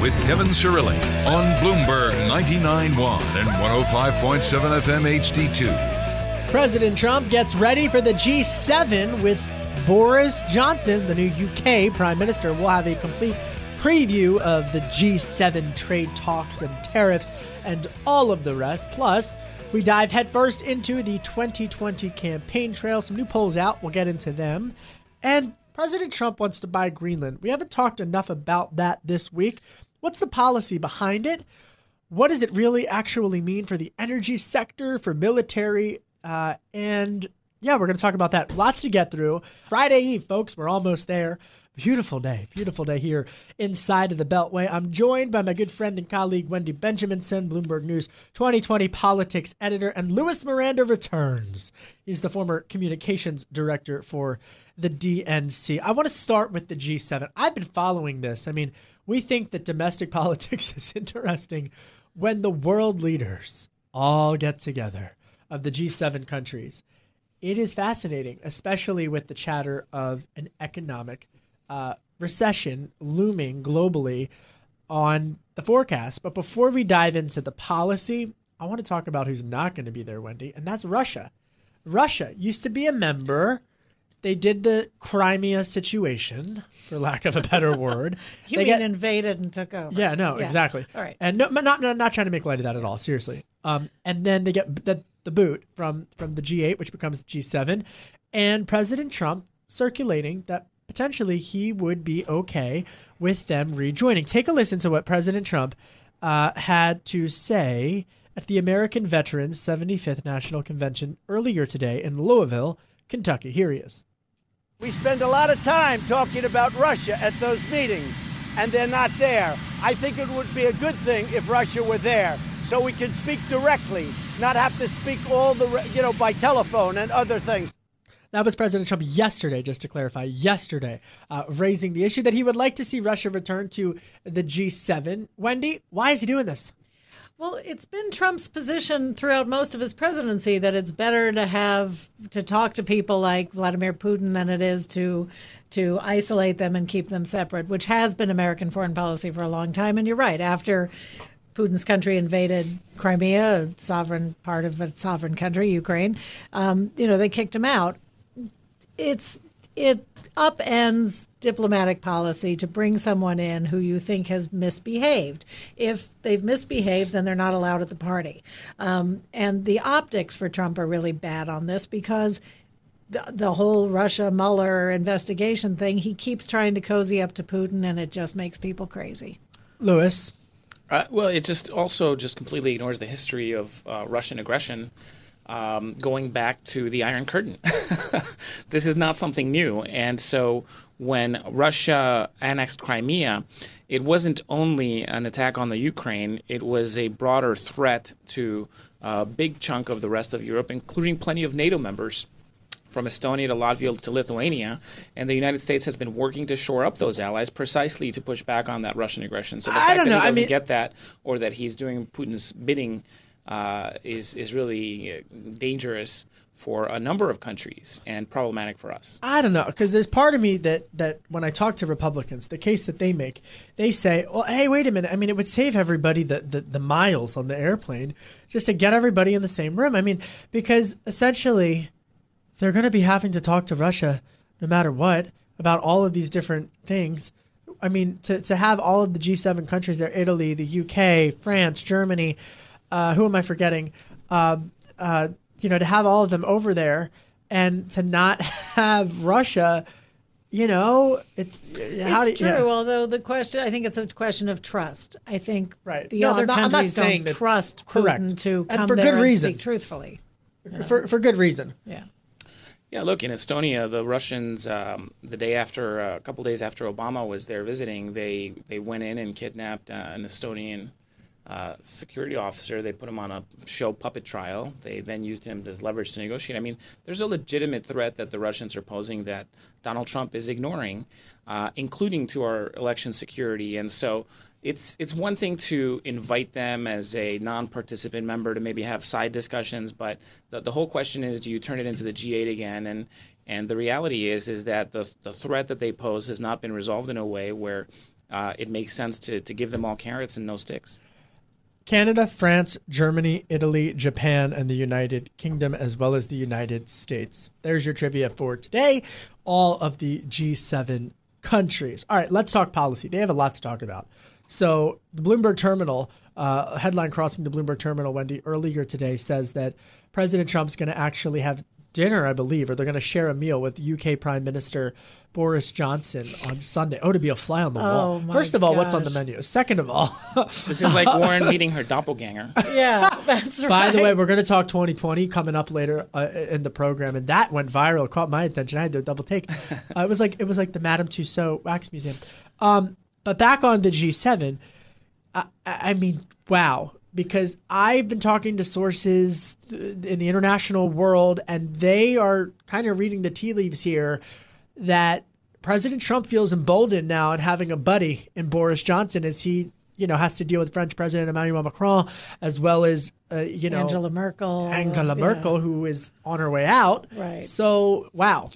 with Kevin Cirilli on Bloomberg 99.1 and 105.7 FM HD2. President Trump gets ready for the G7 with Boris Johnson, the new UK Prime Minister. We'll have a complete preview of the G7 trade talks and tariffs and all of the rest. Plus, we dive headfirst into the 2020 campaign trail. Some new polls out. We'll get into them. And President Trump wants to buy Greenland. We haven't talked enough about that this week. What's the policy behind it? What does it really actually mean for the energy sector, for military? Uh, and yeah, we're going to talk about that. Lots to get through. Friday Eve, folks. We're almost there. Beautiful day, beautiful day here inside of the Beltway. I'm joined by my good friend and colleague Wendy Benjaminson, Bloomberg News 2020 politics editor, and Luis Miranda returns. He's the former communications director for the DNC. I want to start with the G7. I've been following this. I mean, we think that domestic politics is interesting when the world leaders all get together of the G7 countries. It is fascinating, especially with the chatter of an economic uh, recession looming globally on the forecast. But before we dive into the policy, I want to talk about who's not going to be there, Wendy, and that's Russia. Russia used to be a member. They did the Crimea situation, for lack of a better word. you they mean get, invaded and took over? Yeah, no, Yeah. exactly. All right. and no, not, not not trying to make light of that at all. Seriously. Um, and then they get the, the boot from from the G8, which becomes the G7, and President Trump circulating that potentially he would be okay with them rejoining. Take a listen to what President Trump uh, had to say at the American Veterans 75th National Convention earlier today in Louisville, Kentucky. Here he is. We spend a lot of time talking about Russia at those meetings, and they're not there. I think it would be a good thing if Russia were there, so we can speak directly, not have to speak all the, you know, by telephone and other things. That was President Trump yesterday, just to clarify, yesterday, uh, raising the issue that he would like to see Russia return to the G7. Wendy, why is he doing this? Well, it's been Trump's position throughout most of his presidency that it's better to have to talk to people like Vladimir Putin than it is to to isolate them and keep them separate, which has been American foreign policy for a long time. And you're right, after Putin's country invaded Crimea, a sovereign part of a sovereign country, Ukraine, um, you know, they kicked him out. It's it upends diplomatic policy to bring someone in who you think has misbehaved. If they've misbehaved, then they're not allowed at the party. Um, and the optics for Trump are really bad on this because the, the whole Russia Mueller investigation thing, he keeps trying to cozy up to Putin, and it just makes people crazy. Luis. Uh, well, it just also just completely ignores the history of uh, Russian aggression um, going back to the Iron Curtain. this is not something new. And so when Russia annexed Crimea, it wasn't only an attack on the Ukraine, it was a broader threat to a big chunk of the rest of Europe, including plenty of NATO members. From Estonia to Latvia to Lithuania, and the United States has been working to shore up those allies precisely to push back on that Russian aggression. So the I fact don't that know. he I doesn't mean- get that, or that he's doing Putin's bidding, uh, is is really dangerous for a number of countries and problematic for us. I don't know because there's part of me that that when I talk to Republicans, the case that they make, they say, "Well, hey, wait a minute. I mean, it would save everybody the the, the miles on the airplane just to get everybody in the same room. I mean, because essentially, they're going to be having to talk to Russia no matter what about all of these different things I mean, to, to have all of the G7 countries there Italy, the UK, France, Germany, uh, who am I forgetting? Uh, uh, you know, to have all of them over there and to not have Russia. You know, it's how it's do, true. yeah. Although the question, I think it's a question of trust. I think Right. the No, other I'm not- I'm not countries saying don't that- trust Correct. Putin to And come for there good and reason. speak truthfully. for for good reason. Yeah. Yeah, look, in Estonia, the Russians, um, the day after, uh, a couple days after Obama was there visiting, they, they went in and kidnapped uh, an Estonian uh, security officer. They put him on a show puppet trial. They then used him as leverage to negotiate. I mean, there's a legitimate threat that the Russians are posing that Donald Trump is ignoring, uh, including to our election security. And so it's it's one thing to invite them as a non-participant member to maybe have side discussions, but the, the whole question is, do you turn it into the G8 again? And and the reality is is that the the threat that they pose has not been resolved in a way where uh, it makes sense to, to give them all carrots and no sticks. Canada, France, Germany, Italy, Japan, and the United Kingdom, as well as the United States. There's your trivia for today. All of the G7 countries. All right, let's talk policy. They have a lot to talk about. So, the Bloomberg Terminal, uh, headline crossing the Bloomberg Terminal, Wendy, earlier today says that President Trump's going to actually have dinner, I believe, or they're going to share a meal with UK Prime Minister Boris Johnson on Sunday. Oh, to be a fly on the wall. Oh, my First of all, what's on the menu? Second of all, This is like Warren meeting her doppelganger. Yeah, that's right. By the way, we're going to talk 2020 coming up later uh, in the program, and that went viral. It caught my attention. I had to double take. uh, it was like it was like the Madame Tussauds Wax Museum. Um, but back on the G7, I, I mean, wow. Because I've been talking to sources in the international world, and they are kind of reading the tea leaves here that President Trump feels emboldened now at having a buddy in Boris Johnson as he, you know, has to deal with French President Emmanuel Macron as well as, uh, you know, Angela Merkel. Angela yeah. Merkel, who is on her way out. Right. So, wow.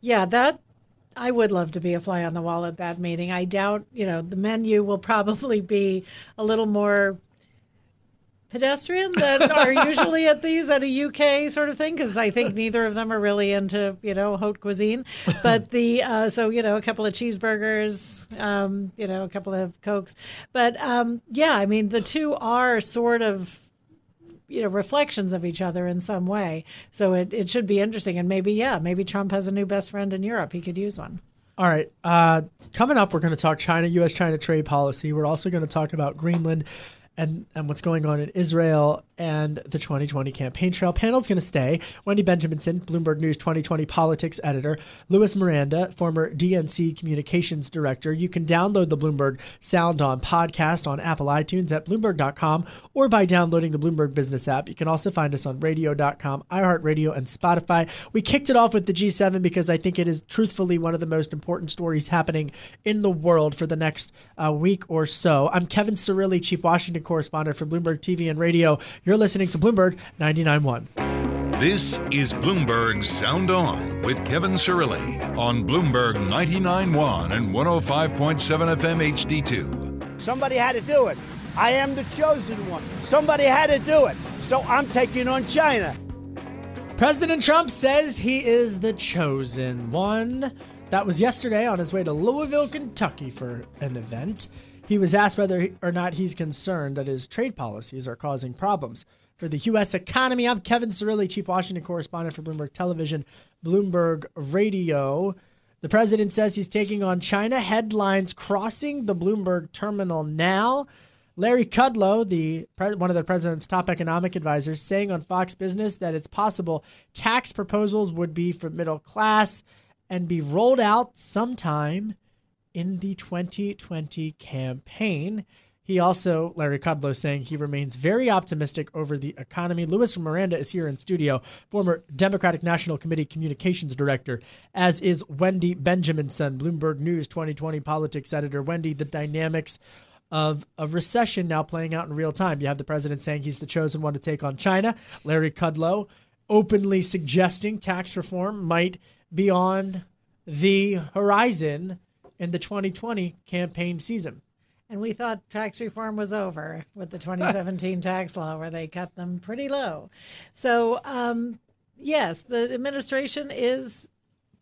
Yeah, that I would love to be a fly on the wall at that meeting. I doubt, you know, the menu will probably be a little more pedestrian that are usually at these at a UK sort of thing because I think neither of them are really into you know haute cuisine. But the uh, so you know a couple of cheeseburgers, um, you know a couple of cokes, but um, yeah, I mean the two are sort of you know reflections of each other in some way. So it, it should be interesting and maybe yeah maybe Trump has a new best friend in Europe. He could use one. All right. Uh, coming up, we're going to talk China, U.S. China trade policy. We're also going to talk about Greenland and, and what's going on in Israel and the 2020 campaign trail. Panel's going to stay. Wendy Benjaminson, Bloomberg News 2020 politics editor. Luis Miranda, former DNC communications director. You can download the Bloomberg Sound On podcast on Apple iTunes at Bloomberg.com or by downloading the Bloomberg Business app. You can also find us on radio.com, iHeartRadio, and Spotify. We kicked it off with the G7 because I think it is truthfully one of the most important stories happening in the world for the next uh, week or so. I'm Kevin Cirilli, Chief Washington correspondent for Bloomberg TV and Radio. You're listening to Bloomberg 99.1. This is Bloomberg Sound On with Kevin Cirilli on Bloomberg 99.1 and 105.7 FM HD2. Somebody had to do it. I am the chosen one. Somebody had to do it. So I'm taking on China. President Trump says he is the chosen one. That was yesterday on his way to Louisville, Kentucky for an event. He was asked whether or not he's concerned that his trade policies are causing problems for the U.S. economy. I'm Kevin Cirilli, Chief Washington correspondent for Bloomberg Television, Bloomberg Radio. The president says he's taking on China. Headlines crossing the Bloomberg terminal now. Larry Kudlow, the one of the president's top economic advisors, saying on Fox Business that it's possible tax proposals would be for middle class and be rolled out sometime in the 2020 campaign. He also, Larry Kudlow, saying he remains very optimistic over the economy. Luis Miranda is here in studio, former Democratic National Committee Communications Director, as is Wendy Benjaminson, Bloomberg News 2020 politics editor. Wendy, the dynamics of a recession now playing out in real time. You have the president saying he's the chosen one to take on China. Larry Kudlow openly suggesting tax reform might be on the horizon in the 2020 campaign season. And we thought tax reform was over with the 2017 tax law, where they cut them pretty low. So, um, yes, the administration is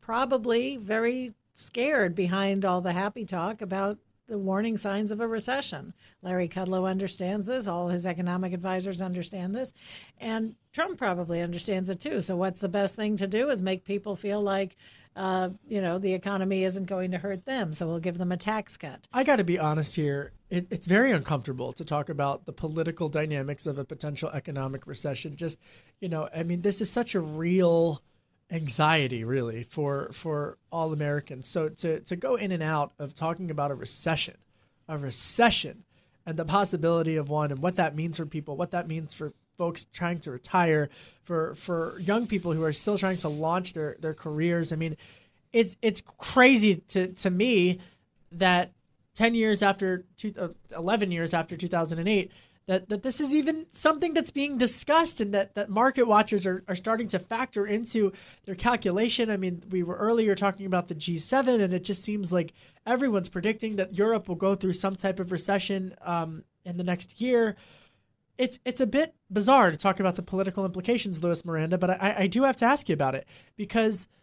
probably very scared behind all the happy talk about the warning signs of a recession. Larry Kudlow understands this. All his economic advisors understand this. And Trump probably understands it too. So, what's the best thing to do is make people feel like, uh, you know, the economy isn't going to hurt them. So, we'll give them a tax cut. I got to be honest here. It, it's very uncomfortable to talk about the political dynamics of a potential economic recession. Just, you know, I mean, this is such a real anxiety really for for all Americans. So to to go in and out of talking about a recession, a recession and the possibility of one and what that means for people, what that means for folks trying to retire, for for young people who are still trying to launch their their careers. I mean, it's it's crazy to to me that 10 years after two, uh, 11 years after 2008 that, that this is even something that's being discussed and that, that market watchers are, are starting to factor into their calculation. I mean, we were earlier talking about the G7, and it just seems like everyone's predicting that Europe will go through some type of recession um, in the next year. It's it's a bit bizarre to talk about the political implications, Luis Miranda, but I, I do have to ask you about it because –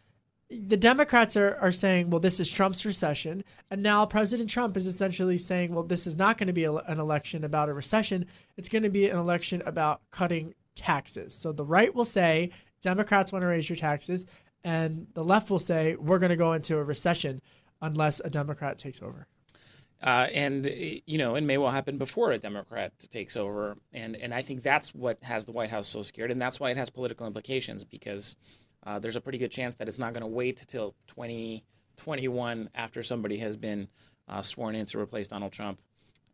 the Democrats are, are saying, well, this is Trump's recession. And now President Trump is essentially saying, well, this is not going to be a, an election about a recession. It's going to be an election about cutting taxes. So the right will say, Democrats want to raise your taxes. And the left will say, we're going to go into a recession unless a Democrat takes over. Uh, and you know, it may well happen before a Democrat takes over, and and I think that's what has the White House so scared, and that's why it has political implications because uh, there's a pretty good chance that it's not going to wait till 2021 after somebody has been uh, sworn in to replace Donald Trump,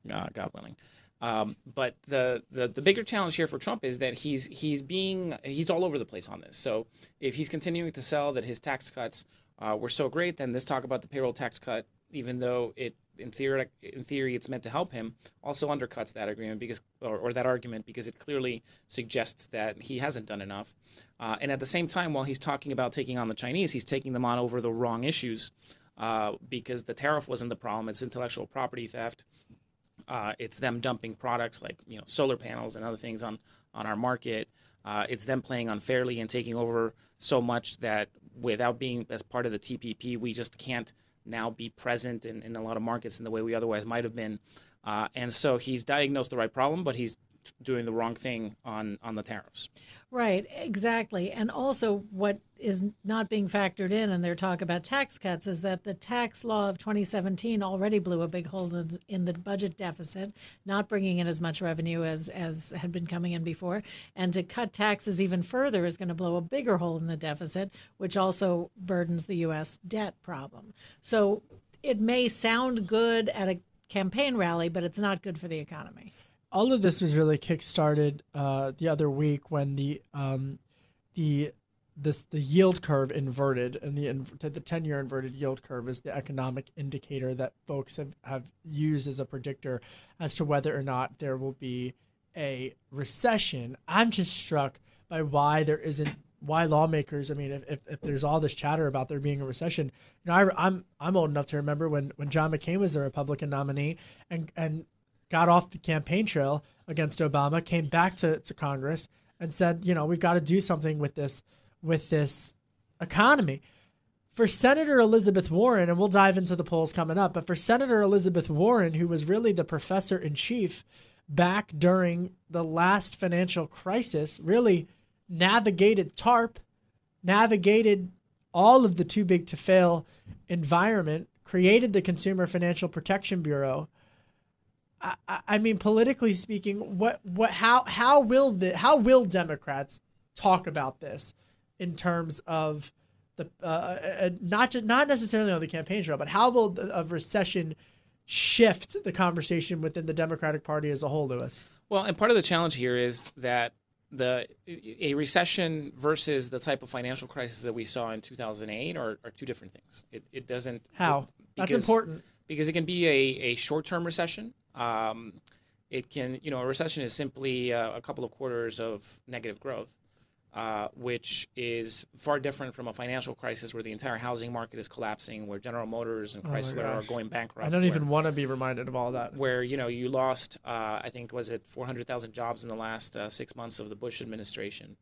God willing. Um, but the, the the bigger challenge here for Trump is that he's he's being he's all over the place on this. So if he's continuing to sell that his tax cuts uh, were so great, then let's talk about the payroll tax cut, even though it in theory, in theory, it's meant to help him, also undercuts that agreement because, or, or that argument because it clearly suggests that he hasn't done enough. Uh, and at the same time, while he's talking about taking on the Chinese, he's taking them on over the wrong issues uh, because the tariff wasn't the problem; it's intellectual property theft. Uh, it's them dumping products like you know solar panels and other things on on our market. Uh, it's them playing unfairly and taking over so much that without being as part of the TPP, we just can't now be present in, in a lot of markets in the way we otherwise might have been. Uh, and so he's diagnosed the right problem, but he's doing the wrong thing on on the tariffs. Right, exactly. And also what is not being factored in in their talk about tax cuts is that the tax law of 2017 already blew a big hole in, the budget deficit, not bringing in as much revenue as as had been coming in before, and to cut taxes even further is going to blow a bigger hole in the deficit, which also burdens the US debt problem. So it may sound good at a campaign rally, but it's not good for the economy all of this was really kickstarted uh, the other week when the um, the this the yield curve inverted and the the 10 year inverted yield curve is the economic indicator that folks have, have used as a predictor as to whether or not there will be a recession. I'm just struck by why there isn't why lawmakers i mean if, if, if there's all this chatter about there being a recession you know I, i'm i'm old enough to remember when when john mccain was the republican nominee and and got off the campaign trail against Obama, came back to, to Congress and said, you know, we've got to do something with this with this economy. For Senator Elizabeth Warren, and we'll dive into the polls coming up, but for Senator Elizabeth Warren, who was really the professor in chief back during the last financial crisis, really navigated TARP, navigated all of the too big to fail environment, created the Consumer Financial Protection Bureau, I, I mean, politically speaking, what what how how will the how will Democrats talk about this in terms of the uh, uh, uh not just, not necessarily on the campaign trail, but how will a recession shift the conversation within the Democratic Party as a whole, Luis? Well, and part of the challenge here is that the a recession versus the type of financial crisis that we saw in 2008 are, are two different things. It, it doesn't how it, because, that's important because it can be a, a short term recession um, it can, you know, a recession is simply uh, a couple of quarters of negative growth, uh, which is far different from a financial crisis where the entire housing market is collapsing, where General Motors and oh Chrysler are going bankrupt. I don't even want to be reminded of all that. Where you know you lost, uh, I think, was it 400,000 jobs in the last uh, six months of the Bush administration.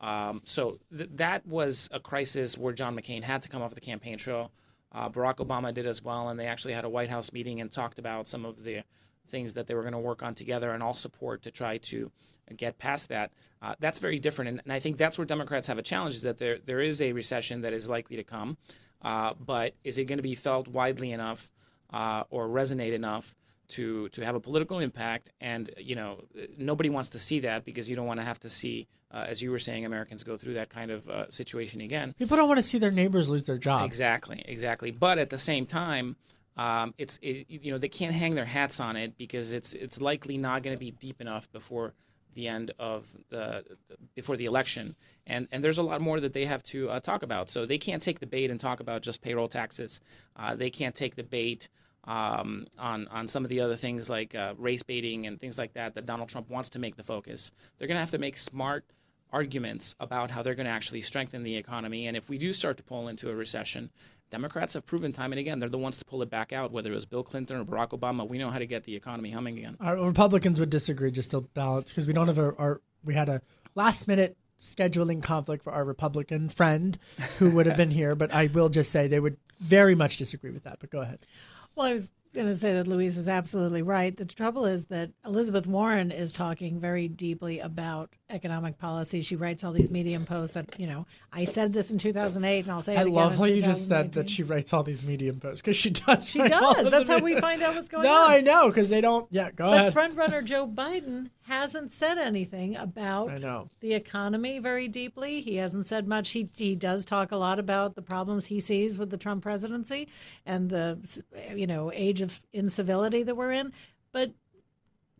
Um, so th- that was a crisis where John McCain had to come off the campaign trail. Uh, Barack Obama did as well, and they actually had a White House meeting and talked about some of the things that they were going to work on together and all support to try to get past that. Uh, that's very different, and, and, I think that's where Democrats have a challenge: is that there there is a recession that is likely to come, uh, but is it going to be felt widely enough uh, or resonate enough? To, to have a political impact, and you know nobody wants to see that because you don't want to have to see, uh, as you were saying, Americans go through that kind of uh, situation again. People don't want to see their neighbors lose their job. Exactly, exactly. But at the same time, um, it's it, you know they can't hang their hats on it because it's it's likely not going to be deep enough before the end of the before the election, and and there's a lot more that they have to uh, talk about. So they can't take the bait and talk about just payroll taxes. Uh, they can't take the bait um, on on some of the other things like uh, race baiting and things like that that Donald Trump wants to make the focus. They're going to have to make smart arguments about how they're going to actually strengthen the economy. And if we do start to pull into a recession, Democrats have proven time and again they're the ones to pull it back out. Whether it was Bill Clinton or Barack Obama, we know how to get the economy humming again. Our Republicans would disagree just to balance because we don't have our, our we had a last minute scheduling conflict for our Republican friend who would have been here, but I will just say they would very much disagree with that. But go ahead. Well, I was going to say that Luis is absolutely right. The trouble is that Elizabeth Warren is talking very deeply about economic policy. She writes all these Medium posts that, you know, I said this in 2008 and I'll say it I again love in how you just said that she writes all these Medium posts because she does. She does. That's how we find out what's going No, on. No, I know because they don't. Yeah, go ahead. But ahead. frontrunner Joe Biden hasn't said anything about the economy very deeply. He hasn't said much. He he does talk a lot about the problems he sees with the Trump presidency and the you know age of incivility that we're in, but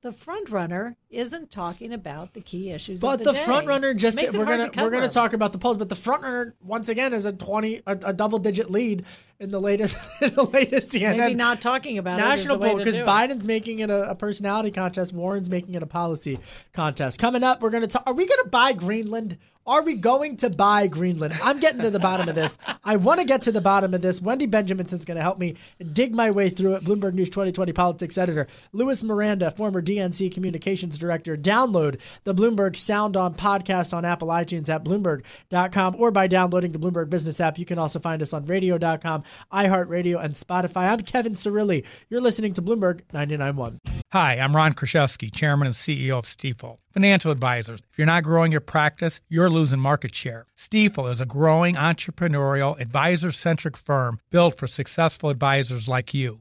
the frontrunner isn't talking about the key issues. But the, the front runner just we're gonna to we're gonna talk about the polls, but the front runner once again is a twenty a, a double digit lead in the latest in the latest CNN Maybe not talking about national it is the poll because. Biden's making it a, a personality contest, Warren's making it a policy contest. Coming up, we're gonna talk. Are we gonna buy Greenland? Are we going to buy Greenland? I'm getting to the bottom of this. I want to get to the bottom of this. Wendy Benjaminson's going to help me dig my way through it. Bloomberg News 2020 politics editor. Luis Miranda, former DNC communications director. Download the Bloomberg Sound On podcast on Apple iTunes at Bloomberg.com or by downloading the Bloomberg Business app. You can also find us on radio.com, iHeartRadio, and Spotify. I'm Kevin Cirilli. You're listening to Bloomberg 99.1. Hi, I'm Ron Kruszewski, Chairman and CEO of Stifel. Financial advisors, if you're not growing your practice, you're losing market share. Stifel is a growing entrepreneurial, advisor centric firm built for successful advisors like you.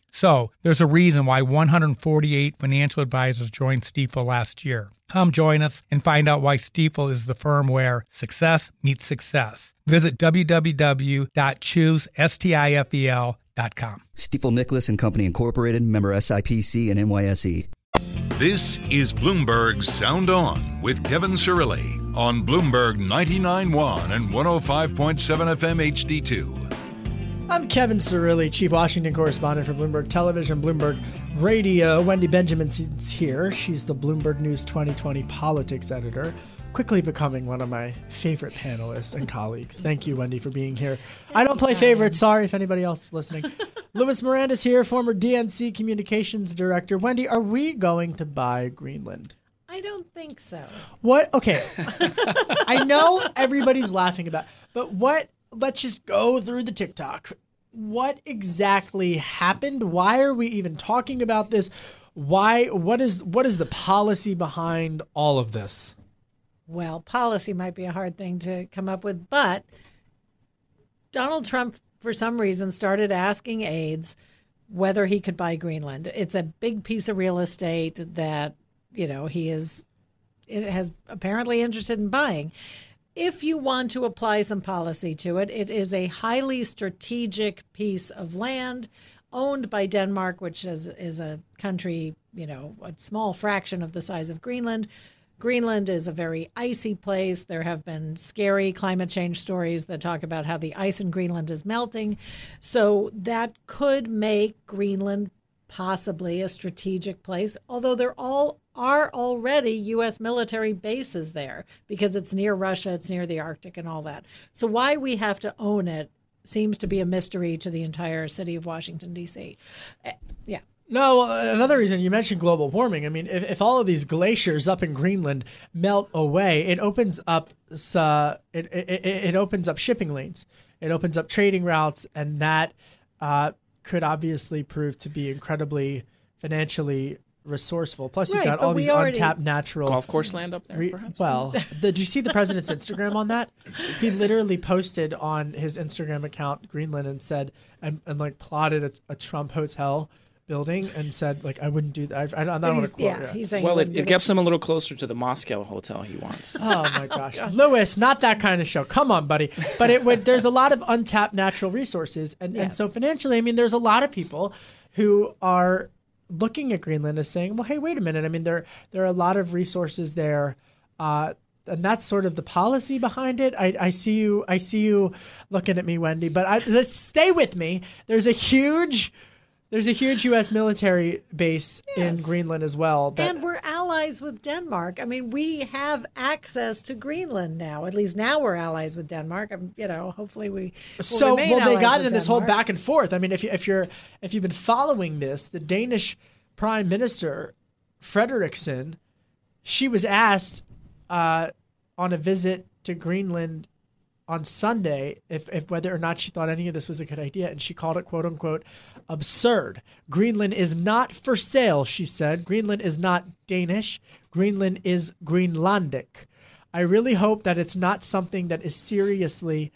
So, there's a reason why 148 financial advisors joined Stifel last year. Come join us and find out why Stifel is the firm where success meets success. Visit www.choosestifel.com. Stifel Nicolaus and Company Incorporated, member SIPC and NYSE. This is Bloomberg Sound On with Kevin Cirilli on Bloomberg 99.1 and 105.7 FM HD2. I'm Kevin Cirilli, Chief Washington Correspondent for Bloomberg Television, Bloomberg Radio. Wendy Benjaminson's here. She's the Bloomberg News 2020 Politics Editor, quickly becoming one of my favorite panelists and colleagues. Thank you, Wendy, for being here. I don't play favorites. Sorry if anybody else is listening. Luis Miranda's here, former DNC Communications Director. Wendy, are we going to buy Greenland? I don't think so. What? Okay. I know everybody's laughing about, but what? Let's just go through the tick-tock. What exactly happened? Why are we even talking about this? Why? What is what is the policy behind all of this? Well, policy might be a hard thing to come up with, but Donald Trump, for some reason, started asking aides whether he could buy Greenland. It's a big piece of real estate that you know he is it has apparently interested in buying. If you want to apply some policy to it, it is a highly strategic piece of land owned by Denmark, which is is a country, you know, a small fraction of the size of Greenland Greenland is a very icy place. There have been scary climate change stories that talk about how the ice in Greenland is melting. So that could make Greenland possibly a strategic place, although they're all are already U.S. military bases there because it's near Russia, it's near the Arctic, and all that. So why we have to own it seems to be a mystery to the entire city of Washington D.C. Eh, Yeah. No, another reason you mentioned global warming. I mean, if, if all of these glaciers up in Greenland melt away, it opens up uh, it, it, it opens up shipping lanes. It opens up trading routes, and that uh, could obviously prove to be incredibly financially resourceful. Plus, you've Right, got all these already- untapped natural Golf course land up there, Re- perhaps? well, did you see the president's Instagram on that? He literally posted on his Instagram account Greenland and said and, and like plotted a, a Trump hotel building and said like I wouldn't do that. I, I don't, I want to quote. yeah, he's saying Well, it, it gets him a little closer to the Moscow hotel he wants. Oh my gosh, Luis, not that kind of show. Come on, buddy. But it would. There's a lot of untapped natural resources, and and so financially, I mean, there's a lot of people who are looking at Greenland as saying, well, hey, wait a minute. I mean, there there are a lot of resources there. Uh, and that's sort of the policy behind it. I, I see you. I see you looking at me, Wendy. But I, let's stay with me. There's a huge, there's a huge U.S. military base in Greenland as well. That, and we're allies with Denmark. I mean, we have access to Greenland now. At least now we're allies with Denmark. I'm, you know, hopefully we. will so well they got into this whole back and forth. I mean, if you if you're if you've been following this, the Danish Prime Minister Frederiksen, she was asked uh, on a visit to Greenland on Sunday if, if whether or not she thought any of this was a good idea, and she called it quote unquote absurd. Greenland is not for sale, she said. Greenland is not Danish. Greenland is Greenlandic. I really hope that it's not something that is seriously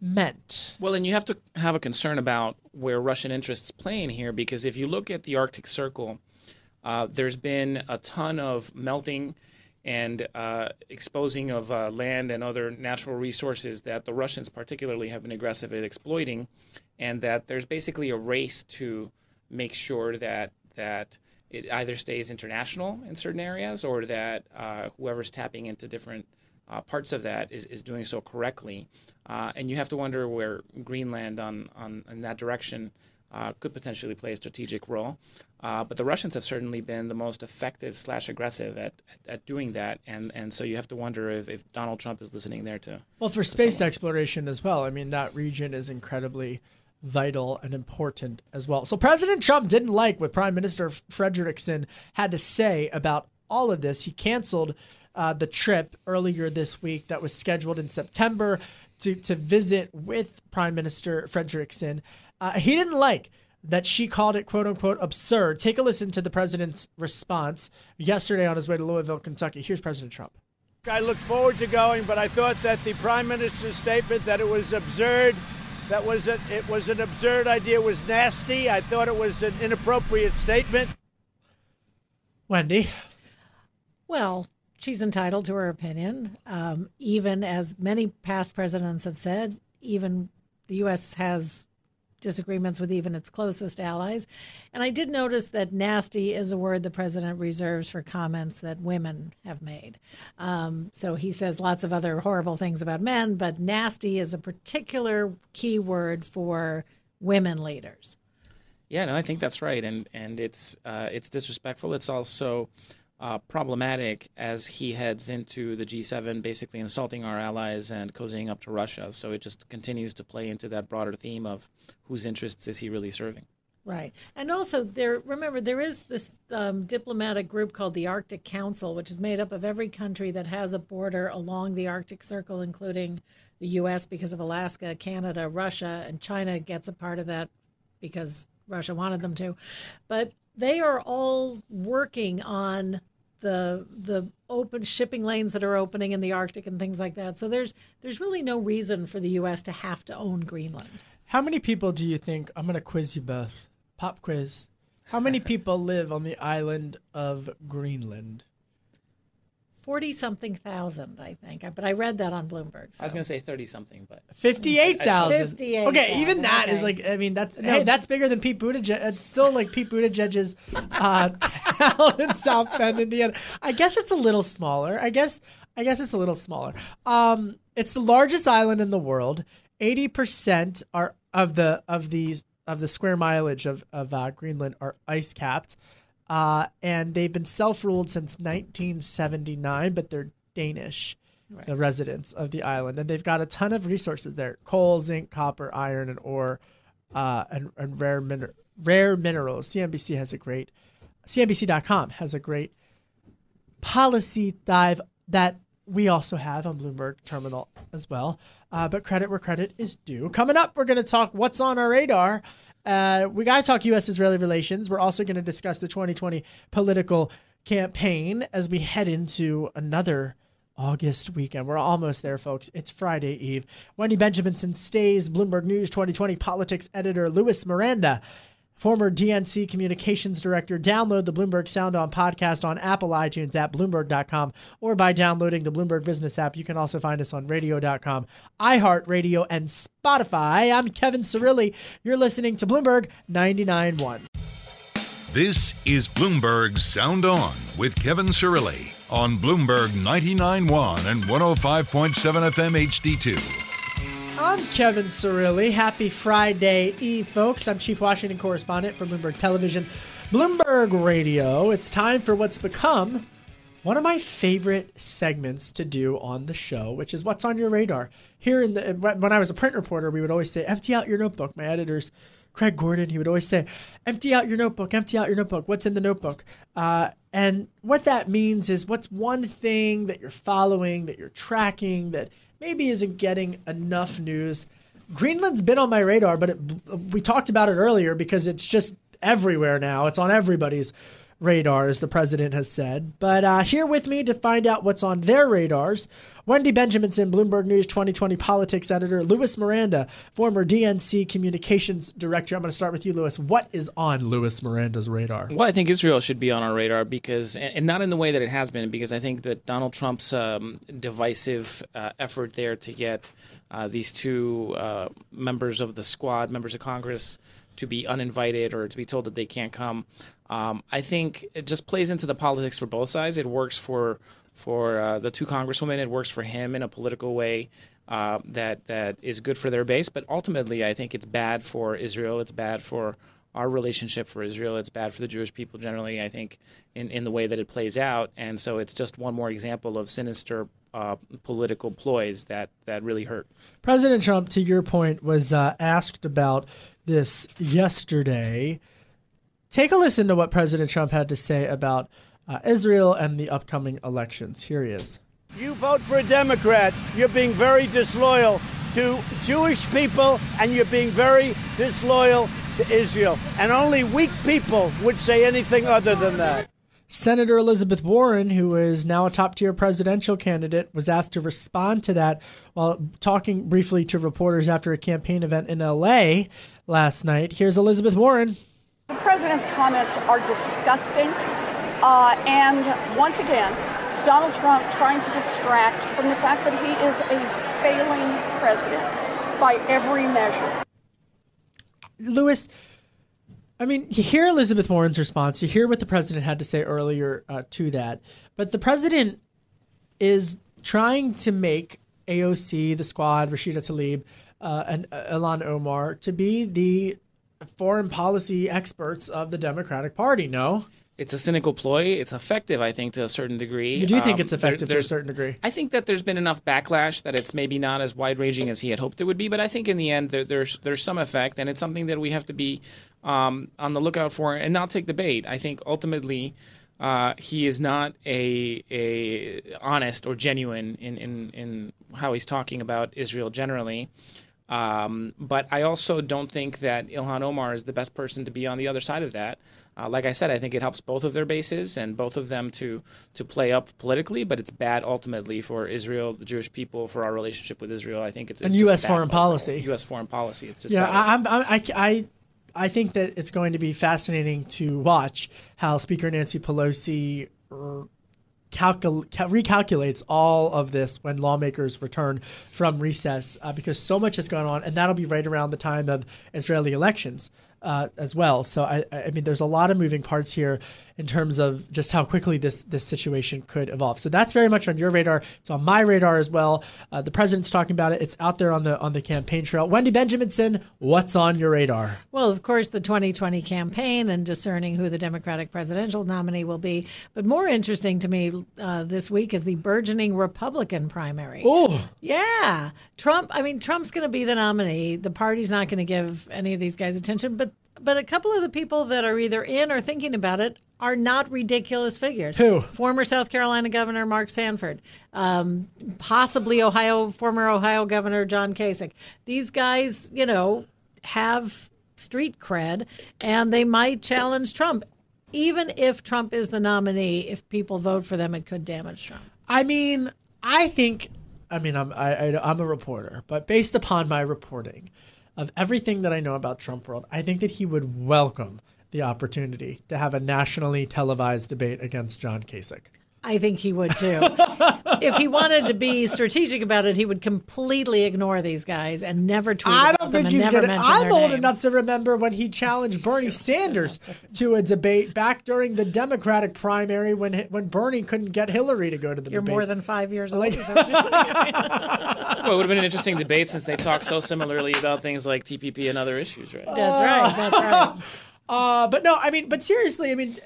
meant. Well, and you have to have a concern about where Russian interests play in here because if you look at the Arctic Circle, uh, there's been a ton of melting and uh, exposing of uh, land and other natural resources that the Russians, particularly, have been aggressive at exploiting, and that there's basically a race to make sure that that it either stays international in certain areas or that uh, whoever's tapping into different uh, parts of that is, is doing so correctly. Uh, and you have to wonder where Greenland on, on in that direction uh, could potentially play a strategic role. Uh, but the Russians have certainly been the most effective slash aggressive at, at, at doing that. And, and so you have to wonder if, if Donald Trump is listening there too. Well, for space exploration as well. I mean, that region is incredibly vital and important as well. So President Trump didn't like what Prime Minister Frederiksen had to say about all of this. He canceled uh, the trip earlier this week that was scheduled in September to, to visit with Prime Minister Frederiksen. Uh, he didn't like that she called it quote unquote absurd. Take a listen to the president's response yesterday on his way to Louisville, Kentucky. Here's President Trump. I looked forward to going, but I thought that the prime minister's statement that it was absurd, that was a, it was an absurd idea, was nasty. I thought it was an inappropriate statement. Wendy. Well, she's entitled to her opinion. Um, even as many past presidents have said, even the U.S. has disagreements with even its closest allies. And I did notice that nasty is a word the president reserves for comments that women have made. Um, so he says lots of other horrible things about men, but nasty is a particular key word for women leaders. Yeah, no, I think that's right, and and it's uh, it's disrespectful. It's also uh, problematic as he heads into the G7, basically insulting our allies and cozying up to Russia. So it just continues to play into that broader theme of whose interests is he really serving. Right. And also, there. remember, there is this um, diplomatic group called the Arctic Council, which is made up of every country that has a border along the Arctic Circle, including the U.S. because of Alaska, Canada, Russia, and China gets a part of that because Russia wanted them to. But they are all working on the the open shipping lanes that are opening in the Arctic and things like that. So there's there's really no reason for the U.S. to have to own Greenland. How many people do you think? I'm going to quiz you both. Pop quiz. How many people live on the island of Greenland? Forty something thousand, I think. But I read that on Bloomberg. So. I was going to say thirty something, but Fifty-eight thousand. 58,000, Okay, even that is okay. like. I mean, that's hey, that's bigger than Pete Buttigieg. It's still like Pete Buttigieg's uh, town in South Bend, Indiana. I guess it's a little smaller. I guess. I guess it's a little smaller. Um, it's the largest island in the world. Eighty percent are of the of these of the square mileage of of uh, Greenland are ice capped, uh, and they've been self ruled since 1979. But they're Danish, the residents of the island, and they've got a ton of resources there: coal, zinc, copper, iron, and ore, uh, and, and rare min- rare minerals. CNBC has a great CNBC.com has a great policy dive that we also have on Bloomberg Terminal as well. Uh, but credit where credit is due. Coming up, we're going to talk what's on our radar. Uh, we got to talk U.S. Israeli relations. We're also going to discuss the 2020 political campaign as we head into another August weekend. We're almost there, folks. It's Friday Eve. Wendy Benjaminson stays Bloomberg News 2020 politics editor Luis Miranda former DNC communications director. Download the Bloomberg Sound On podcast on Apple iTunes at Bloomberg.com or by downloading the Bloomberg Business app. You can also find us on radio.com, iHeartRadio, and Spotify. I'm Kevin Cirilli. You're listening to Bloomberg 99.1. This is Bloomberg Sound On with Kevin Cirilli on Bloomberg 99.1 and 105.7 FM HD2. I'm Kevin Cirilli. Happy Friday Eve, folks. I'm Chief Washington Correspondent for Bloomberg Television, Bloomberg Radio. It's time for what's become one of my favorite segments to do on the show, which is what's on your radar. Here in the when I was a print reporter, we would always say, "Empty out your notebook." My editors, Craig Gordon, he would always say, "Empty out your notebook. Empty out your notebook. What's in the notebook?" Uh, and what that means is, what's one thing that you're following, that you're tracking, that maybe isn't getting enough news. Greenland's been on my radar, but it, we talked about it earlier because it's just everywhere now. It's on everybody's radar, as the president has said. But uh, here with me to find out what's on their radars, Wendy Benjaminson, Bloomberg News 2020 politics editor, Luis Miranda, former DNC communications director. I'm going to start with you, Luis. What is on Luis Miranda's radar? Well, I think Israel should be on our radar because, and not in the way that it has been, because I think that Donald Trump's um, divisive uh, effort there to get uh, these two uh, members of the squad, members of Congress, to be uninvited or to be told that they can't come, um, I think it just plays into the politics for both sides. It works for for uh, the two congresswomen. It works for him in a political way. Uh, that that is good for their base, but ultimately, I think it's bad for Israel. It's bad for our relationship for Israel. It's bad for the Jewish people generally, I think, in, in the way that it plays out. And so it's just one more example of sinister uh, political ploys that, that really hurt. President Trump, to your point, was uh, asked about this yesterday. Take a listen to what President Trump had to say about uh, Israel and the upcoming elections. Here he is. You vote for a Democrat, you're being very disloyal to Jewish people and you're being very disloyal to Israel. And only weak people would say anything other than that. Senator Elizabeth Warren, who is now a top tier presidential candidate, was asked to respond to that while talking briefly to reporters after a campaign event in LA last night. Here's Elizabeth Warren. The president's comments are disgusting. Uh, and once again, Donald Trump trying to distract from the fact that he is a failing president by every measure. Louis, I mean, you hear Elizabeth Warren's response, you hear what the president had to say earlier uh, to that, but the president is trying to make AOC, the squad, Rashida Tlaib, uh, and uh, Omar to be the foreign policy experts of the Democratic Party. No, It's a cynical ploy. It's effective, I think, to a certain degree. you do think Um, it's there- effective to a certain degree. I think that there's been enough backlash that it's maybe not as wide ranging as he had hoped it would be. But I think in the end, there, there's there's some effect, and it's something that we have to be um, on the lookout for and not take the bait. I think ultimately. Uh, he is not a a honest or genuine in, in, in how he's talking about Israel generally. Um, but I also don't think that Ilhan Omar is the best person to be on the other side of that. Uh, like I said, I think it helps both of their bases and both of them to to play up politically. But it's bad ultimately for Israel, the Jewish people, for our relationship with Israel. I think it's, And it's just U.S. foreign policy. U.S. foreign policy. It's just yeah, bad. I, I, I, I think that it's going to be fascinating to watch how Speaker Nancy Pelosi er, calcul- recalculates all of this when lawmakers return from recess uh, because so much has gone on, and that'll be right around the time of Israeli elections uh, as well. So I, I mean, there's a lot of moving parts here in terms of just how quickly this this situation could evolve. So that's very much on your radar. It's on my radar as well. Uh, the president's talking about it. It's out there on the on the campaign trail. Wendy Benjaminson, what's on your radar? Well, of course, the 2020 campaign and discerning who the Democratic presidential nominee will be. But more interesting to me uh, this week is the burgeoning Republican primary. Oh, yeah, Trump. I mean, Trump's going to be the nominee. The party's not going to give any of these guys attention, but but a couple of the people that are either in or thinking about it are not ridiculous figures. Who? Former South Carolina Governor Mark Sanford, um, possibly Ohio former Ohio Governor John Kasich. These guys, you know, have street cred, and they might challenge Trump. Even if Trump is the nominee, if people vote for them, it could damage Trump. I mean, I think. I mean, I'm I, I, I'm a reporter, but based upon my reporting of everything that I know about Trump world, I think that he would welcome the opportunity to have a nationally televised debate against John Kasich. I think he would too. if he wanted to be strategic about it, he would completely ignore these guys and never tweet I about don't them think and he's never gonna. mention I'm old names. enough to remember when he challenged Bernie Sanders to a debate back during the Democratic primary when when Bernie couldn't get Hillary to go to the You're debate. more than five years old. Like- Is that what you're- well, it would have been an interesting debate since they talk so similarly about things like TPP and other issues, right? That's right. That's right. Uh, but no, I mean, but seriously, I mean,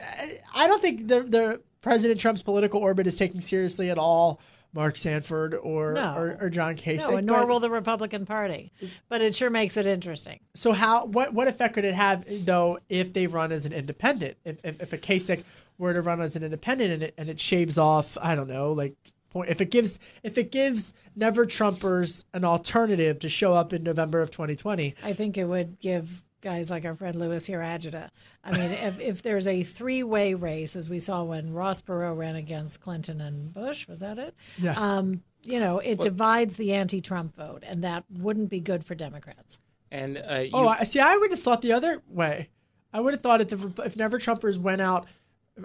I don't think the the President Trump's political orbit is taking seriously at all Mark Sanford or No. or, or John Kasich. No, nor but- will the Republican Party. But it sure makes it interesting. So how what what effect could it have though if they run as an independent? If if, if a Kasich were to run as an independent and it and it shaves off, I don't know, like point if it gives if it gives never Trumpers an alternative to show up in November of 2020. I think it would give guys like our friend Luis here agita. I mean, if, if there's a three way race, as we saw when Ross Perot ran against Clinton and Bush, was that it? Yeah. Um, you know, it divides the anti Trump vote, and that wouldn't be good for Democrats. And uh, you, Oh, I see. I would have thought the other way. I would have thought if the if Never Trumpers went out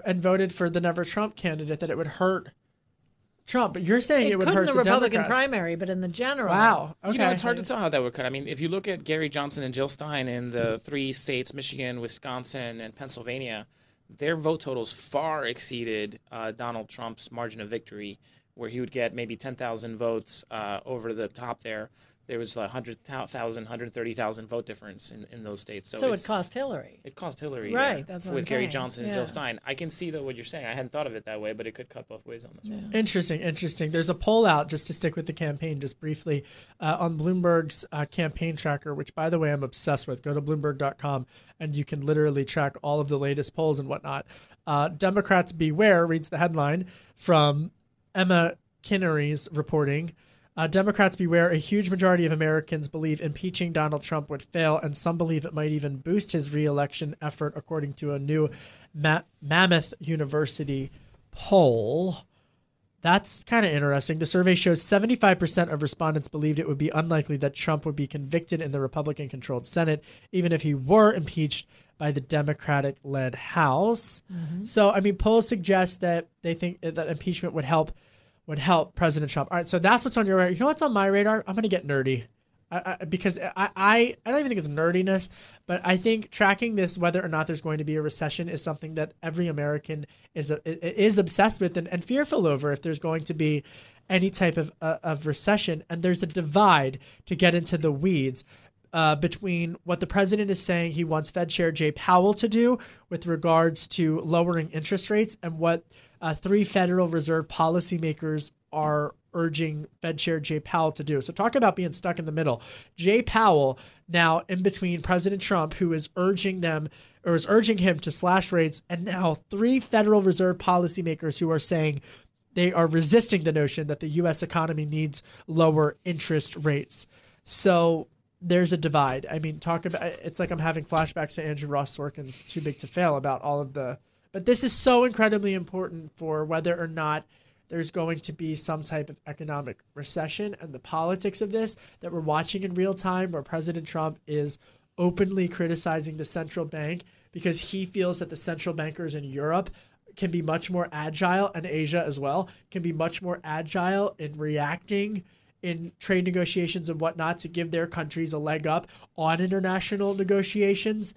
and voted for the Never Trump candidate, that it would hurt Trump. But you're saying it, It would hurt in the, the Republican Democrats. primary, but in the general. Wow. Okay. You know, it's hard to tell how that would cut. I mean, if you look at Gary Johnson and Jill Stein in the three states, Michigan, Wisconsin, and Pennsylvania, their vote totals far exceeded uh, Donald Trump's margin of victory, where he would get maybe 10,000 votes uh, over the top there. There was a 100,000, 130,000 vote difference in, in those states. So, So, it cost Hillary. It cost Hillary. Right, yeah, that's what with I'm Gary saying. Johnson and Yeah. Jill Stein. I can see though what you're saying. I hadn't thought of it that way, but it could cut both ways on this one. Interesting, interesting. There's a poll out just to stick with the campaign, just briefly, uh, on Bloomberg's uh, campaign tracker, which, by the way, I'm obsessed with. Go to Bloomberg.com and you can literally track all of the latest polls and whatnot. Uh, Democrats beware reads the headline from Emma Kinery's reporting. Uh, Democrats beware. A huge majority of Americans believe impeaching Donald Trump would fail, and some believe it might even boost his reelection effort, according to a new Ma- Monmouth University poll. That's kind of interesting. The survey shows 75% of respondents believed it would be unlikely that Trump would be convicted in the Republican controlled Senate, even if he were impeached by the Democratic led House. So, I mean, polls suggest that they think that impeachment would help would help President Trump. All right, so that's what's on your radar. You know what's on my radar? I'm going to get nerdy. I, I, because I, I, I don't even think it's nerdiness, but I think tracking this, whether or not there's going to be a recession, is something that every American is is obsessed with and, and fearful over. If there's going to be any type of uh, of recession, and there's a divide to get into the weeds uh, between what the president is saying he wants Fed Chair Jay Powell to do with regards to lowering interest rates, and what uh, three Federal Reserve policymakers are urging Fed Chair Jay Powell to do. So talk about being stuck in the middle. Jay Powell now in between President Trump, who is urging them or is urging him to slash rates, and now three Federal Reserve policymakers who are saying they are resisting the notion that the U.S. economy needs lower interest rates. So there's a divide. I mean, talk about it's like I'm having flashbacks to Andrew Ross Sorkin's Too Big to Fail about all of the. But this is so incredibly important for whether or not there's going to be some type of economic recession and the politics of this that we're watching in real time, where President Trump is openly criticizing the central bank because he feels that the central bankers in Europe can be much more agile, and Asia as well can be much more agile in reacting in trade negotiations and whatnot to give their countries a leg up on international negotiations.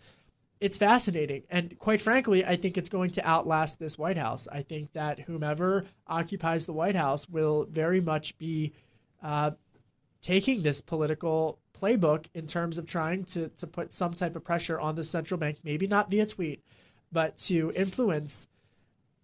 It's fascinating. And quite frankly, I think it's going to outlast this White House. I think that whomever occupies the White House will very much be uh, taking this political playbook in terms of trying to, to put some type of pressure on the central bank, maybe not via tweet, but to influence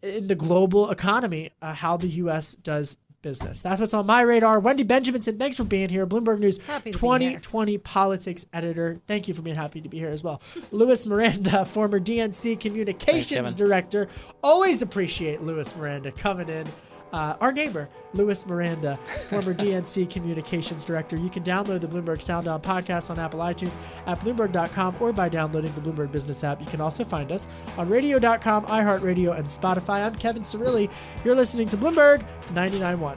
in the global economy uh, how the U.S. does business. That's what's on my radar. Wendy Benjaminson, thanks for being here. Bloomberg News 2020 politics editor. Thank you for being happy to be here as well. Luis Miranda, former DNC communications Thanks, director. Always appreciate Luis Miranda coming in. Uh, our neighbor, Luis Miranda, former DNC communications director. You can download the Bloomberg Sound On podcast on Apple iTunes at Bloomberg.com or by downloading the Bloomberg Business app. You can also find us on radio.com, iHeartRadio, and Spotify. I'm Kevin Cirilli. You're listening to Bloomberg 99.1.